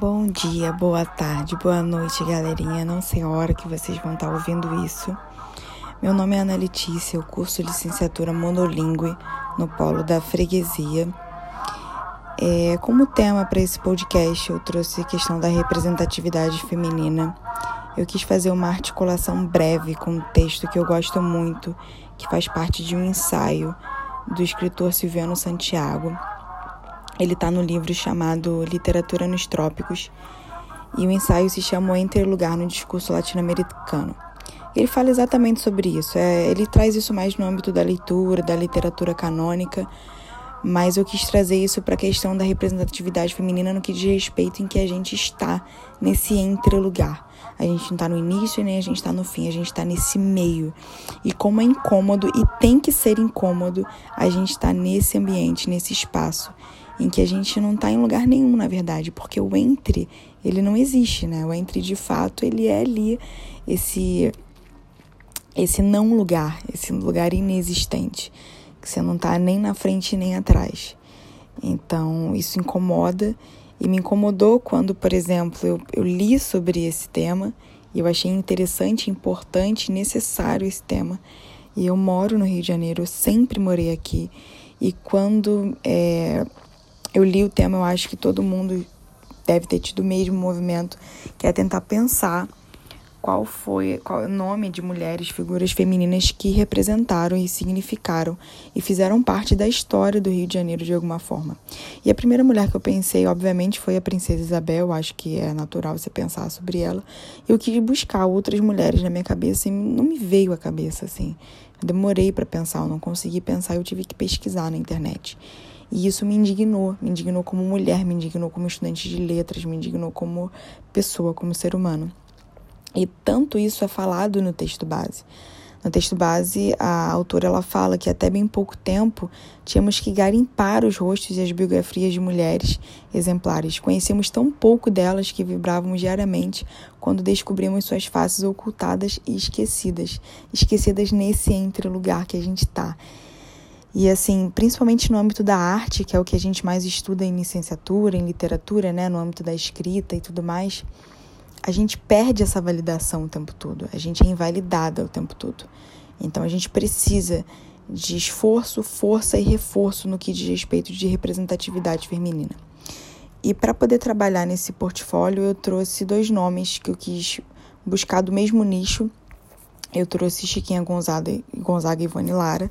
Bom dia, boa tarde, boa noite, galerinha. Não sei a hora que vocês vão estar ouvindo isso. Meu nome é Ana Letícia, eu curso licenciatura monolíngue no Polo da Freguesia. É, como tema para esse podcast, eu trouxe a questão da representatividade feminina. Eu quis fazer uma articulação breve com um texto que eu gosto muito, que faz parte de um ensaio do escritor Silviano Santiago. Ele está no livro chamado Literatura nos Trópicos e o ensaio se chama Entre Lugar no Discurso Latino-Americano. Ele fala exatamente sobre isso. É, ele traz isso mais no âmbito da leitura, da literatura canônica, mas eu quis trazer isso para a questão da representatividade feminina no que diz respeito em que a gente está nesse entre lugar. A gente não está no início nem a gente está no fim, a gente está nesse meio. E como é incômodo, e tem que ser incômodo, a gente está nesse ambiente, nesse espaço em que a gente não está em lugar nenhum, na verdade, porque o entre, ele não existe, né? O entre, de fato, ele é ali esse esse não lugar, esse lugar inexistente, que você não está nem na frente nem atrás. Então, isso incomoda e me incomodou quando, por exemplo, eu, eu li sobre esse tema e eu achei interessante, importante, necessário esse tema. E eu moro no Rio de Janeiro, eu sempre morei aqui. E quando é, eu li o tema, eu acho que todo mundo deve ter tido o mesmo movimento, que é tentar pensar qual foi qual é o nome de mulheres, figuras femininas que representaram e significaram e fizeram parte da história do Rio de Janeiro de alguma forma. E a primeira mulher que eu pensei, obviamente, foi a princesa Isabel, acho que é natural você pensar sobre ela. Eu quis buscar outras mulheres na minha cabeça e não me veio à cabeça assim. Demorei para pensar, eu não consegui pensar, eu tive que pesquisar na internet. E isso me indignou, me indignou como mulher, me indignou como estudante de letras, me indignou como pessoa, como ser humano. E tanto isso é falado no texto base. No texto base, a autora ela fala que até bem pouco tempo tínhamos que garimpar os rostos e as biografias de mulheres exemplares. Conhecemos tão pouco delas que vibrávamos diariamente quando descobrimos suas faces ocultadas e esquecidas, esquecidas nesse entre lugar que a gente está. E assim, principalmente no âmbito da arte, que é o que a gente mais estuda em licenciatura, em literatura, né, no âmbito da escrita e tudo mais, a gente perde essa validação o tempo todo. A gente é invalidada o tempo todo. Então a gente precisa de esforço, força e reforço no que diz respeito de representatividade feminina. E para poder trabalhar nesse portfólio, eu trouxe dois nomes que eu quis buscar do mesmo nicho. Eu trouxe Chiquinha Gonzaga, Gonzaga e Ivone Lara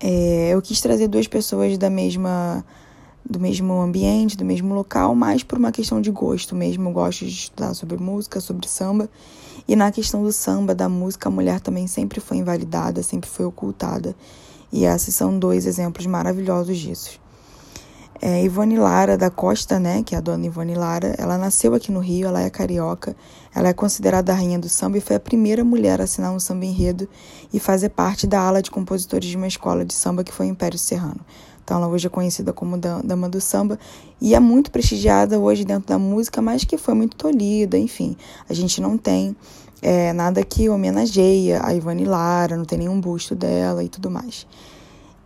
é, eu quis trazer duas pessoas da mesma do mesmo ambiente, do mesmo local, mas por uma questão de gosto mesmo. Eu gosto de estudar sobre música, sobre samba. E na questão do samba, da música, a mulher também sempre foi invalidada, sempre foi ocultada. E esses são dois exemplos maravilhosos disso. É, Ivone Lara da Costa, né, que é a dona Ivone Lara, ela nasceu aqui no Rio, ela é carioca, ela é considerada a rainha do samba e foi a primeira mulher a assinar um samba enredo e fazer parte da ala de compositores de uma escola de samba que foi o Império Serrano. Então ela hoje é conhecida como Dama do Samba e é muito prestigiada hoje dentro da música, mas que foi muito tolhida, enfim. A gente não tem é, nada que homenageia a Ivone Lara, não tem nenhum busto dela e tudo mais.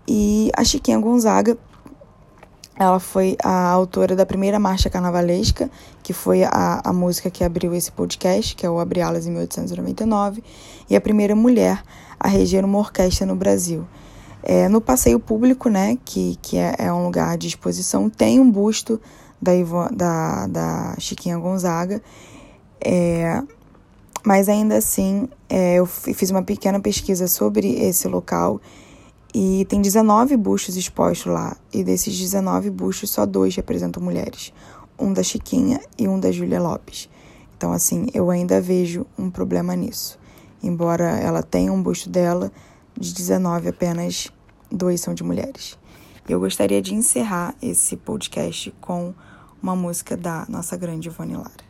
E a Chiquinha Gonzaga ela foi a autora da primeira marcha carnavalesca, que foi a, a música que abriu esse podcast, que é o Abre Alas em 1899, e a primeira mulher a reger uma orquestra no Brasil. É, no passeio público, né, que, que é, é, um lugar de exposição, tem um busto da, Ivo, da, da Chiquinha Gonzaga, é, mas ainda assim é, eu fiz uma pequena pesquisa sobre esse local e tem 19 bustos expostos lá, e desses 19 bustos, só dois representam mulheres: um da Chiquinha e um da Júlia Lopes. Então, assim, eu ainda vejo um problema nisso. Embora ela tenha um busto dela, de 19 apenas dois são de mulheres. Eu gostaria de encerrar esse podcast com uma música da nossa grande Ivone Lara.